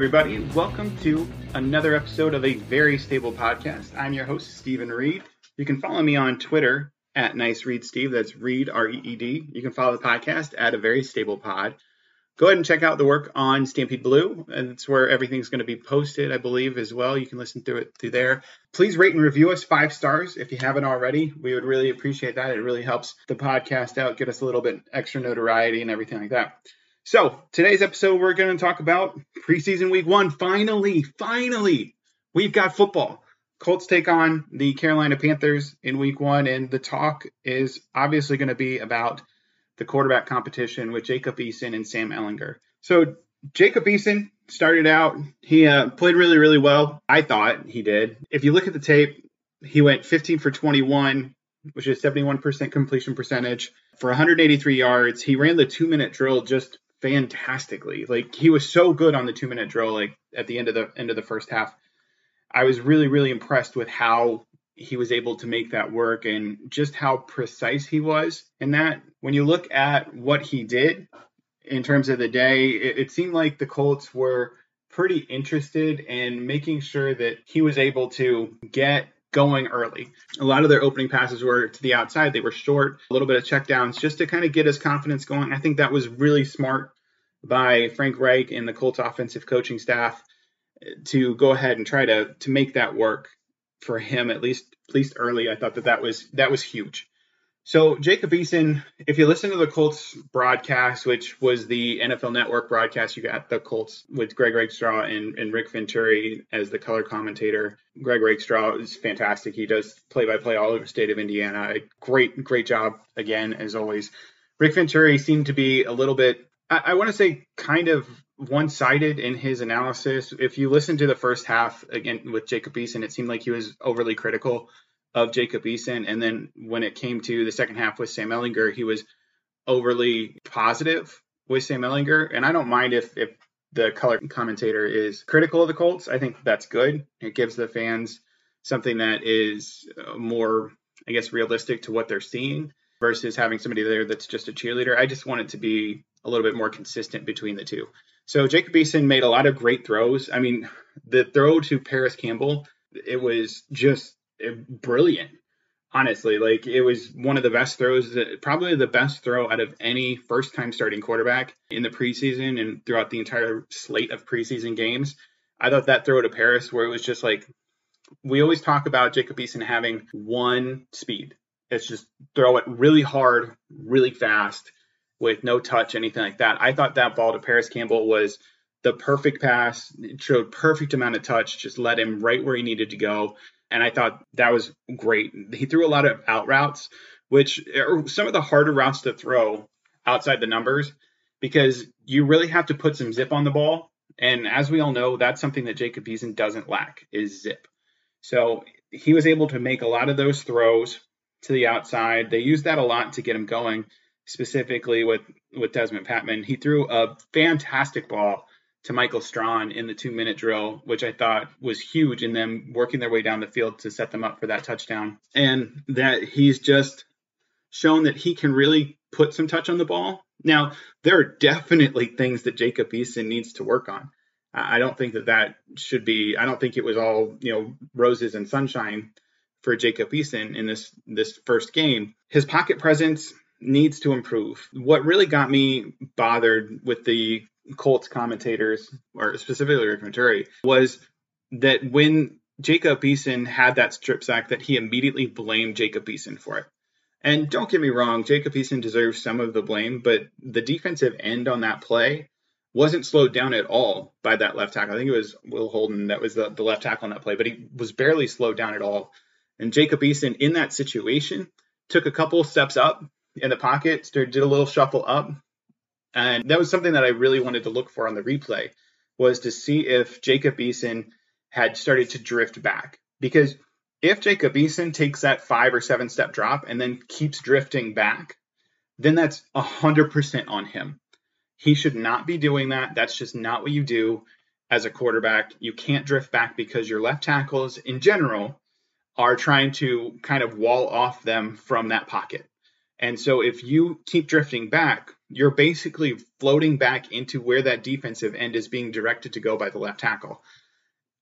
everybody. Welcome to another episode of a very stable podcast. I'm your host, Stephen Reed. You can follow me on Twitter at Nice Reed Steve. That's Reed, R E E D. You can follow the podcast at a very stable pod. Go ahead and check out the work on Stampede Blue, and it's where everything's going to be posted, I believe, as well. You can listen through it through there. Please rate and review us five stars if you haven't already. We would really appreciate that. It really helps the podcast out, get us a little bit extra notoriety and everything like that. So, today's episode, we're going to talk about preseason week one. Finally, finally, we've got football. Colts take on the Carolina Panthers in week one, and the talk is obviously going to be about the quarterback competition with Jacob Eason and Sam Ehlinger. So, Jacob Eason started out, he uh, played really, really well. I thought he did. If you look at the tape, he went 15 for 21, which is 71% completion percentage for 183 yards. He ran the two minute drill just fantastically. Like he was so good on the two minute drill, like at the end of the end of the first half. I was really, really impressed with how he was able to make that work and just how precise he was in that. When you look at what he did in terms of the day, it, it seemed like the Colts were pretty interested in making sure that he was able to get going early. A lot of their opening passes were to the outside. They were short, a little bit of checkdowns just to kind of get his confidence going. I think that was really smart by Frank Reich and the Colts offensive coaching staff eh, to go ahead and try to to make that work for him at least at least early. I thought that that was that was huge. So Jacob Eason, if you listen to the Colts broadcast, which was the NFL Network broadcast, you got the Colts with Greg Rakestraw and, and Rick Venturi as the color commentator. Greg Rakestraw is fantastic. He does play-by-play all over the state of Indiana. Great, great job again as always. Rick Venturi seemed to be a little bit, I, I want to say, kind of one-sided in his analysis. If you listen to the first half again with Jacob Eason, it seemed like he was overly critical of Jacob Eason. And then when it came to the second half with Sam Ehlinger, he was overly positive with Sam Ehlinger. And I don't mind if, if the color commentator is critical of the Colts. I think that's good. It gives the fans something that is more, I guess, realistic to what they're seeing versus having somebody there that's just a cheerleader. I just want it to be a little bit more consistent between the two. So Jacob Eason made a lot of great throws. I mean, the throw to Parris Campbell, it was just brilliant. Honestly, like it was one of the best throws, uh, probably the best throw out of any first time starting quarterback in the preseason and throughout the entire slate of preseason games. I thought that throw to Parris, where it was just like, we always talk about Jacob Eason having one speed. It's just throw it really hard, really fast, with no touch, anything like that. I thought that ball to Parris Campbell was the perfect pass. It showed perfect amount of touch, just let him right where he needed to go and I thought that was great. He threw a lot of out routes, which are some of the harder routes to throw outside the numbers because you really have to put some zip on the ball. And as we all know, that's something that Jacob Eason doesn't lack is zip. So he was able to make a lot of those throws to the outside. They used that a lot to get him going, specifically with with Dezmon Patmon. He threw a fantastic ball to Michael Strachan in the two minute drill, which I thought was huge in them working their way down the field to set them up for that touchdown. And that he's just shown that he can really put some touch on the ball. Now, there are definitely things that Jacob Eason needs to work on. I don't think that that should be, I don't think it was all, you know, roses and sunshine for Jacob Eason in this this first game. His pocket presence needs to improve. What really got me bothered with the Colts commentators, or specifically Rick Venturi, was that when Jacob Eason had that strip sack, that he immediately blamed Jacob Eason for it. And don't get me wrong, Jacob Eason deserves some of the blame, but the defensive end on that play wasn't slowed down at all by that left tackle. I think it was Will Holden that was the, the left tackle on that play, but he was barely slowed down at all. And Jacob Eason in that situation took a couple steps up in the pocket, did a little shuffle up. And that was something that I really wanted to look for on the replay was to see if Jacob Eason had started to drift back. Because if Jacob Eason takes that five or seven step drop and then keeps drifting back, then that's 100% on him. He should not be doing that. That's just not what you do as a quarterback. You can't drift back because your left tackles in general are trying to kind of wall off them from that pocket. And so if you keep drifting back, you're basically floating back into where that defensive end is being directed to go by the left tackle.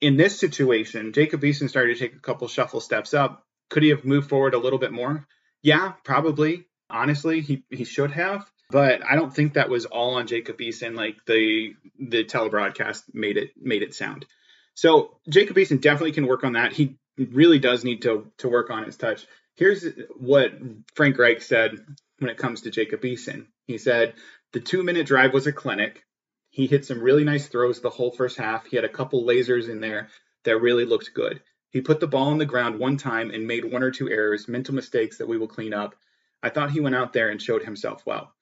In this situation, Jacob Eason started to take a couple shuffle steps up. Could he have moved forward a little bit more? Yeah, probably. Honestly, he, he should have. But I don't think that was all on Jacob Eason like the the telebroadcast made it made it sound. So Jacob Eason definitely can work on that. He really does need to to work on his touch. Here's what Frank Reich said when it comes to Jacob Eason. He said the two minute drive was a clinic. He hit some really nice throws the whole first half. He had a couple lasers in there that really looked good. He put the ball on the ground one time and made one or two errors, mental mistakes that we will clean up. I thought he went out there and showed himself well.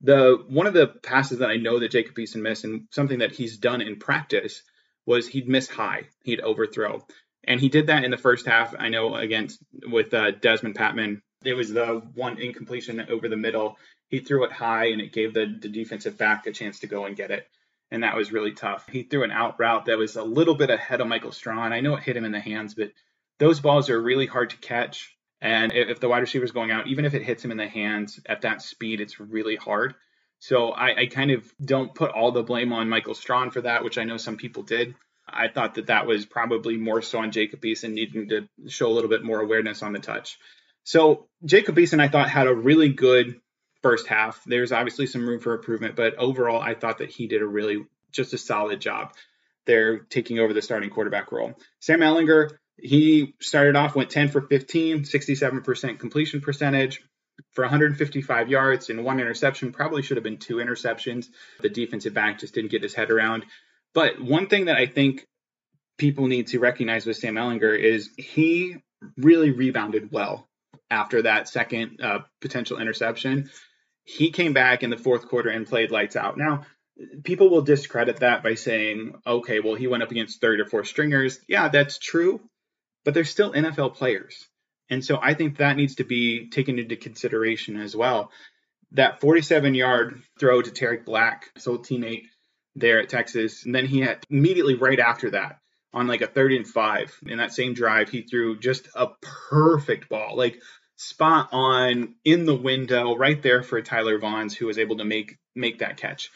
The one of the passes that I know that Jacob Eason missed and something that he's done in practice was he'd miss high, he'd overthrow. And he did that in the first half. I know against with uh, Dezmon Patmon, it was the one incompletion over the middle. He threw it high, and it gave the, the defensive back a chance to go and get it, and that was really tough. He threw an out route that was a little bit ahead of Michael Strachan. I know it hit him in the hands, but those balls are really hard to catch. And if the wide receiver is going out, even if it hits him in the hands at that speed, it's really hard. So I, I, kind of don't put all the blame on Michael Strachan for that, which I know some people did. I thought that that was probably more so on Jacob Eason needing to show a little bit more awareness on the touch. So Jacob Eason, I thought, had a really good first half. There's obviously some room for improvement, but overall, I thought that he did a really just a solid job. They're taking over the starting quarterback role. Sam Ehlinger, he started off went 10 for 15, 67% completion percentage for 155 yards and one interception. Probably should have been two interceptions. The defensive back just didn't get his head around. But one thing that I think people need to recognize with Sam Ehlinger is he really rebounded well after that second uh, potential interception. He came back in the fourth quarter and played lights out. Now, people will discredit that by saying, okay, well, he went up against third or fourth stringers. Yeah, that's true, but they're still NFL players. And so I think that needs to be taken into consideration as well. That 47 yard throw to Tarik Black, old teammate there at Texas. And then he had immediately right after that on like a third and five in that same drive, he threw just a perfect ball, like spot on in the window right there for Tyler Vaughns, who was able to make make that catch.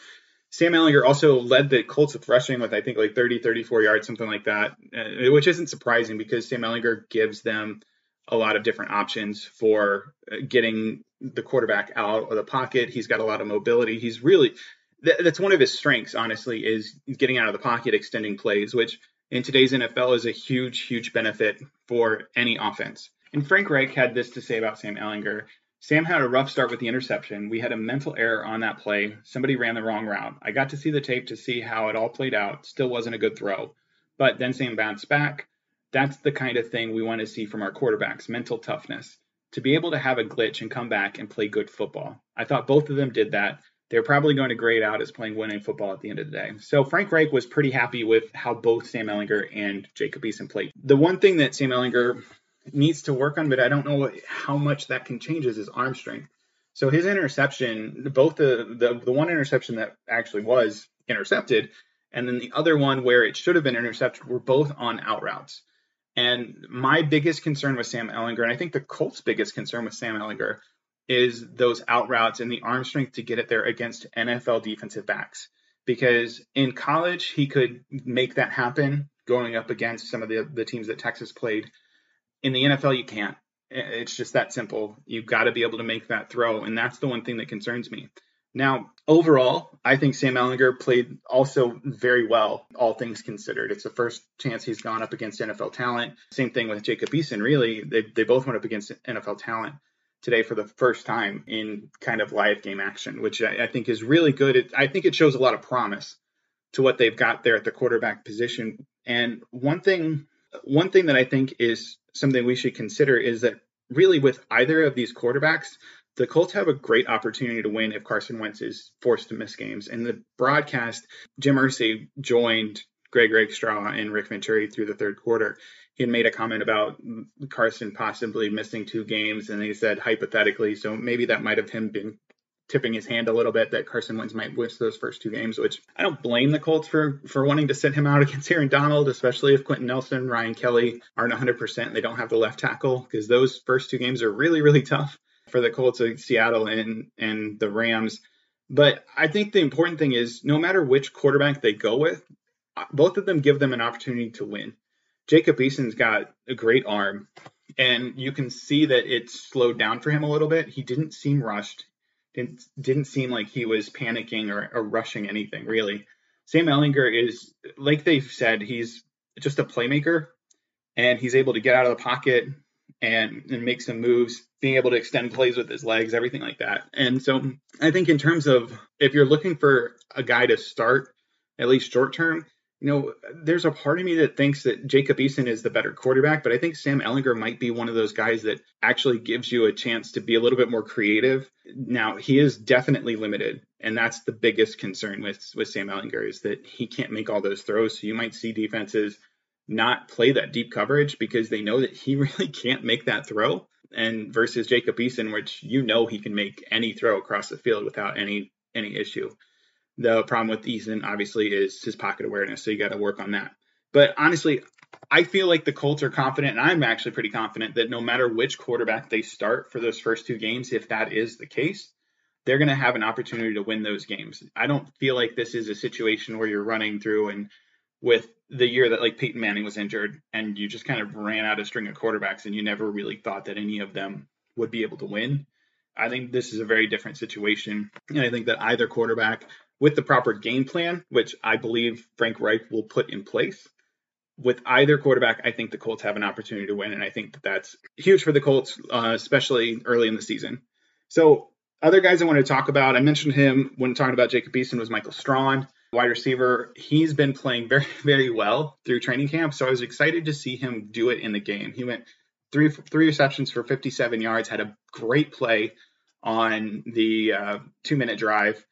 Sam Ehlinger also led the Colts with rushing with I think like 30, 34 yards, something like that, uh, which isn't surprising because Sam Ehlinger gives them a lot of different options for uh, getting the quarterback out of the pocket. He's got a lot of mobility. He's really that's one of his strengths, honestly, is getting out of the pocket, extending plays, which in today's NFL is a huge, huge benefit for any offense. And Frank Reich had this to say about Sam Ehlinger. Sam had a rough start with the interception. We had a mental error on that play. Somebody ran the wrong route. I got to see the tape to see how it all played out. Still wasn't a good throw. But then Sam bounced back. That's the kind of thing we want to see from our quarterbacks mental toughness. To be able to have a glitch and come back and play good football. I thought both of them did that they're probably going to grade out as playing winning football at the end of the day. So Frank Reich was pretty happy with how both Sam Ehlinger and Jacob Eason played. The one thing that Sam Ehlinger needs to work on, but I don't know how much that can change, is his arm strength. So his interception, both the, the the one interception that actually was intercepted, and then the other one where it should have been intercepted, were both on out routes. And my biggest concern with Sam Ehlinger, and I think the Colts' biggest concern with Sam Ehlinger, is those out routes and the arm strength to get it there against NFL defensive backs. Because in college, he could make that happen going up against some of the, the teams that Texas played. In the NFL, you can't. It's just that simple. You've got to be able to make that throw, and that's the one thing that concerns me. Now, overall, I think Sam Ehlinger played also very well, all things considered. It's the first chance he's gone up against NFL talent. Same thing with Jacob Eason, really. They, they both went up against NFL talent today for the first time in kind of live game action, which I, I think is really good. It, I think it shows a lot of promise to what they've got there at the quarterback position. And one thing, one thing that I think is something we should consider is that really with either of these quarterbacks, the Colts have a great opportunity to win if Carson Wentz is forced to miss games. In the broadcast, Jim Irsay joined Greg Rakestraw and Rick Venturi through the third quarter. He had made a comment about Carson possibly missing two games, and he said hypothetically, so maybe that might have him been tipping his hand a little bit that Carson Wentz might miss those first two games, which I don't blame the Colts for for wanting to sit him out against Aaron Donald, especially if Quenton Nelson, Ryan Kelly aren't 100%. They don't have the left tackle because those first two games are really, really tough for the Colts of Seattle and and the Rams. But I think the important thing is no matter which quarterback they go with, both of them give them an opportunity to win. Jacob Eason's got a great arm, and you can see that it slowed down for him a little bit. He didn't seem rushed. Didn't didn't seem like he was panicking or, or rushing anything really. Sam Ehlinger is like they've said, he's just a playmaker, and he's able to get out of the pocket and, and make some moves, being able to extend plays with his legs, everything like that. And so I think in terms of if you're looking for a guy to start, at least short term, you know, there's a part of me that thinks that Jacob Eason is the better quarterback, but I think Sam Ehlinger might be one of those guys that actually gives you a chance to be a little bit more creative. Now, he is definitely limited, and that's the biggest concern with with Sam Ehlinger is that he can't make all those throws. So you might see defenses not play that deep coverage because they know that he really can't make that throw. And versus Jacob Eason, which you know he can make any throw across the field without any any issue. The problem with Eason obviously is his pocket awareness, so you got to work on that. But honestly, I feel like the Colts are confident, and I'm actually pretty confident that no matter which quarterback they start for those first two games, if that is the case, they're going to have an opportunity to win those games. I don't feel like this is a situation where you're running through and with the year that like Peyton Manning was injured and you just kind of ran out a string of quarterbacks and you never really thought that any of them would be able to win. I think this is a very different situation. And I think that either quarterback with the proper game plan, which I believe Frank Reich will put in place, with either quarterback, I think the Colts have an opportunity to win. And I think that that's huge for the Colts, uh, especially early in the season. So, other guys I want to talk about, I mentioned him when talking about Jacob Eason, was Michael Strachan wide receiver. He's been playing very, very well through training camp. So I was excited to see him do it in the game. He went three three receptions for 57 yards, had a great play on the uh, two minute drive.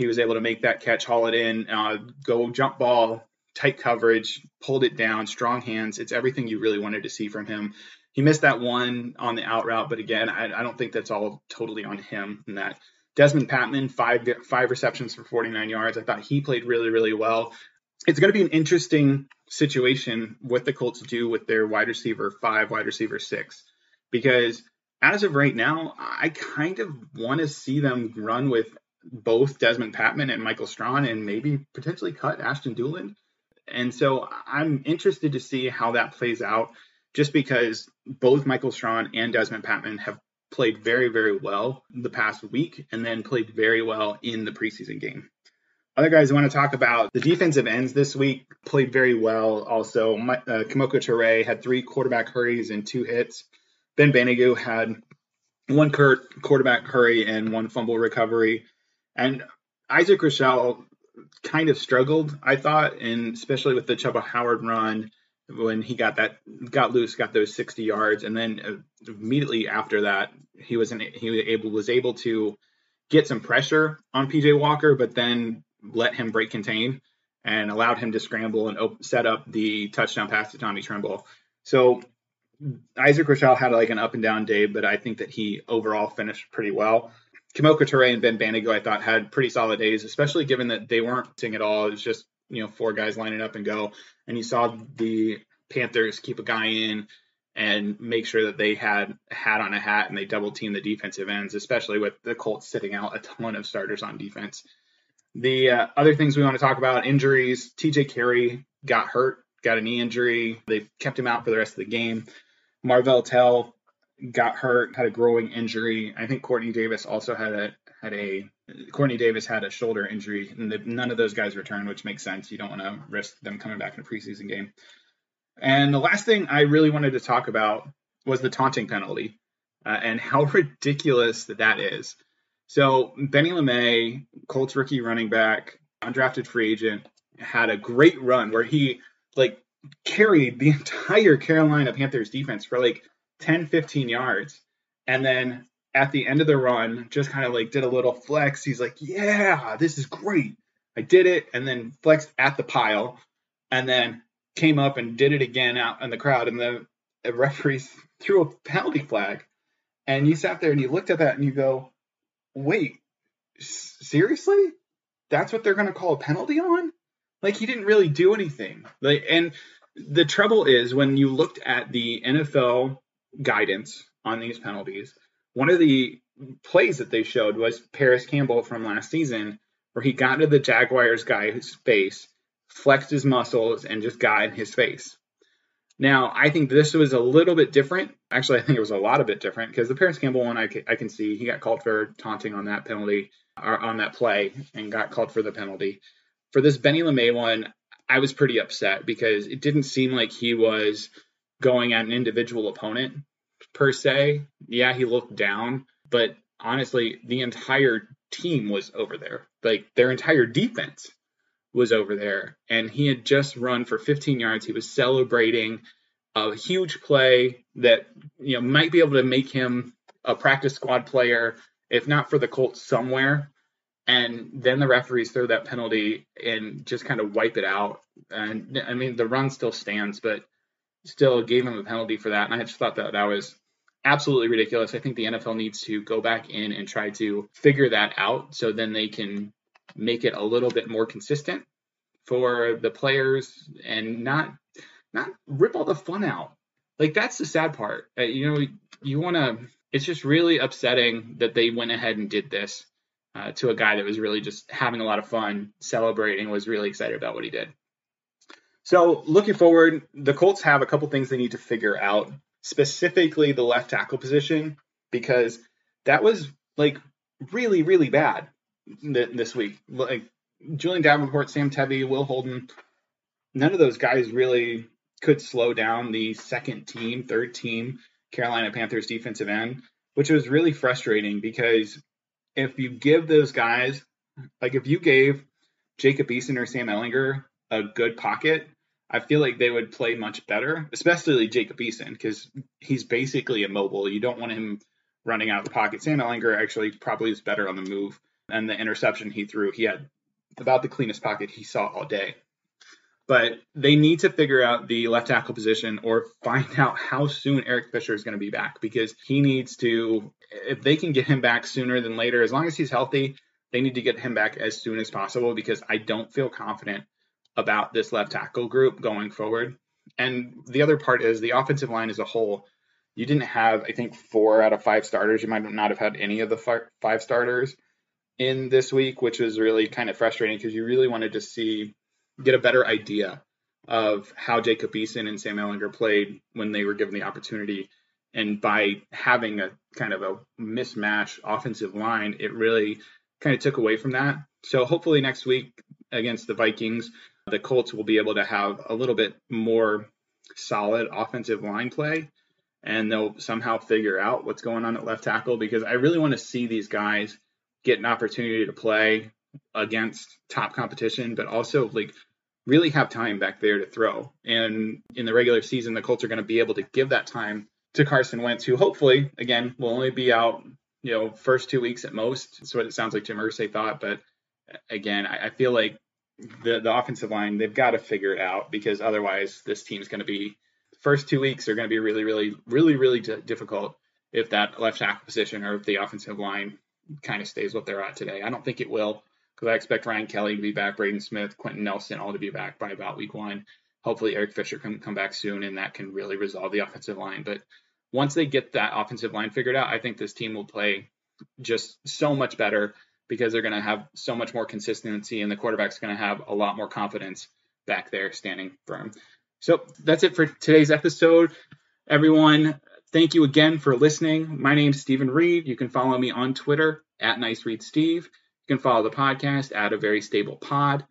He was able to make that catch, haul it in, uh, go jump ball, tight coverage, pulled it down, strong hands. It's everything you really wanted to see from him. He missed that one on the out route, but again, I, I don't think that's all totally on him in that Dezmon Patmon, five five receptions for 49 yards. I thought he played really, really well. It's going to be an interesting situation what the Colts do with their wide receiver five, wide receiver six, because as of right now, I kind of want to see them run with both Dezmon Patmon and Michael Strachan and maybe potentially cut Ashton Dulin. And so I'm interested to see how that plays out just because both Michael Strachan and Dezmon Patmon have played very, very well the past week and then played very well in the preseason game. Other guys I want to talk about the defensive ends this week played very well. Also, uh, Kemoko Turay had three quarterback hurries and two hits. Ben Banogu had one quarterback hurry and one fumble recovery. And Isaac Rochell kind of struggled, I thought, and especially with the Chuba Hubbard run when he got that got loose, got those 60 yards, and then uh, immediately after that, he was not he was able was able to get some pressure on PJ Walker, but then let him break contain and allowed him to scramble and op- set up the touchdown pass to Tommy Tremble. So Isaac Rochell had like an up and down day, but I think that he overall finished pretty well. Kemoko Turay and Ben Banogu, I thought, had pretty solid days, especially given that they weren't sing at all. It was just you know four guys lining up and go, and you saw the Panthers keep a guy in and make sure that they had hat on a hat and they double team the defensive ends, especially with the Colts sitting out a ton of starters on defense. The uh, other things we want to talk about injuries. TJ Carrie got hurt, got a knee injury. They kept him out for the rest of the game. Marvell Tell got hurt, had a growing injury. I think Quartney Davis also had a had a Quartney Davis had a shoulder injury, and the, none of those guys returned, which makes sense. You don't want to risk them coming back in a preseason game. And the last thing I really wanted to talk about was the taunting penalty uh, and how ridiculous that that is. So Benny LeMay, Colts rookie running back, undrafted free agent, had a great run where he like carried the entire Carolina Panthers defense for like 10, 15 yards. And then at the end of the run, just kind of like did a little flex. He's like, yeah, this is great. I did it. And then flexed at the pile and then came up and did it again out in the crowd. And the, referees threw a penalty flag. And you sat there and you looked at that and you go, wait, seriously? That's what they're going to call a penalty on? Like he didn't really do anything. Like, and the trouble is when you looked at the NFL guidance on these penalties, one of the plays that they showed was Parris Campbell from last season, where he got to the Jaguars guy's face, flexed his muscles, and just got in his face. Now, I think this was a little bit different. Actually, I think it was a lot of bit different because the Parris Campbell one, I can, I can see he got called for taunting on that penalty or on that play and got called for the penalty. For this Benny LeMay one, I was pretty upset because it didn't seem like he was going at an individual opponent per se. Yeah, he looked down, but honestly, the entire team was over there. Like their entire defense was over there. And he had just run for 15 yards. He was celebrating a huge play that you know might be able to make him a practice squad player, if not for the Colts somewhere. And then the referees throw that penalty and just kind of wipe it out. And I mean, the run still stands, but still gave him a penalty for that. And I just thought that that was absolutely ridiculous. I think the NFL needs to go back in and try to figure that out so then they can make it a little bit more consistent for the players and not not rip all the fun out. Like that's the sad part. Uh, you know, you want to. It's just really upsetting that they went ahead and did this uh, to a guy that was really just having a lot of fun, celebrating, was really excited about what he did. So looking forward, the Colts have a couple things they need to figure out, specifically the left tackle position, because that was like really, really bad this week. Like Julian Davenport, Sam Tevi, Will Holden, none of those guys really could slow down the second team, third team Carolina Panthers defensive end, which was really frustrating because if you give those guys, like if you gave Jacob Eason or Sam Ehlinger a good pocket, I feel like they would play much better, especially Jacob Eason, because he's basically immobile. You don't want him running out of the pocket. Sam Ehlinger actually probably is better on the move. And the interception he threw, he had about the cleanest pocket he saw all day. But they need to figure out the left tackle position or find out how soon Eric Fisher is going to be back because he needs to, if they can get him back sooner than later, as long as he's healthy, they need to get him back as soon as possible because I don't feel confident about this left tackle group going forward. And the other part is the offensive line as a whole. You didn't have, I think, four out of five starters. You might not have had any of the five starters in this week, which was really kind of frustrating because you really wanted to see get a better idea of how Jacob Eason and Sam Ehlinger played when they were given the opportunity. And by having a kind of a mismatch offensive line, it really kind of took away from that. So hopefully next week against the Vikings, the Colts will be able to have a little bit more solid offensive line play and they'll somehow figure out what's going on at left tackle because I really want to see these guys get an opportunity to play against top competition, but also like really have time back there to throw. And in the regular season, the Colts are going to be able to give that time to Carson Wentz, who hopefully, again, will only be out, you know, first two weeks at most. That's what it sounds like Jim Irsay thought. But again, I, I feel like the the offensive line they've got to figure it out because otherwise this team's going to be first two weeks are going to be really, really, really, really d- difficult if that left tackle position or if the offensive line kind of stays what they're at today. I don't think it will because I expect Ryan Kelly to be back, Braden Smith, Quenton Nelson all to be back by about week one. Hopefully Eric Fisher can come back soon and that can really resolve the offensive line. But once they get that offensive line figured out, I think this team will play just so much better because they're going to have so much more consistency and the quarterback's going to have a lot more confidence back there standing firm. So that's it for today's episode. Everyone, Thank you again for listening. My name's Stephen Reed. You can follow me on Twitter at Nice Reed Steve. You can follow the podcast at A Very Stable Pod.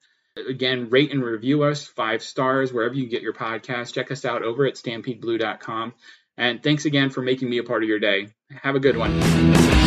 Again, rate and review us five stars wherever you get your podcast. Check us out over at stampedeblue.com. And thanks again for making me a part of your day. Have a good one.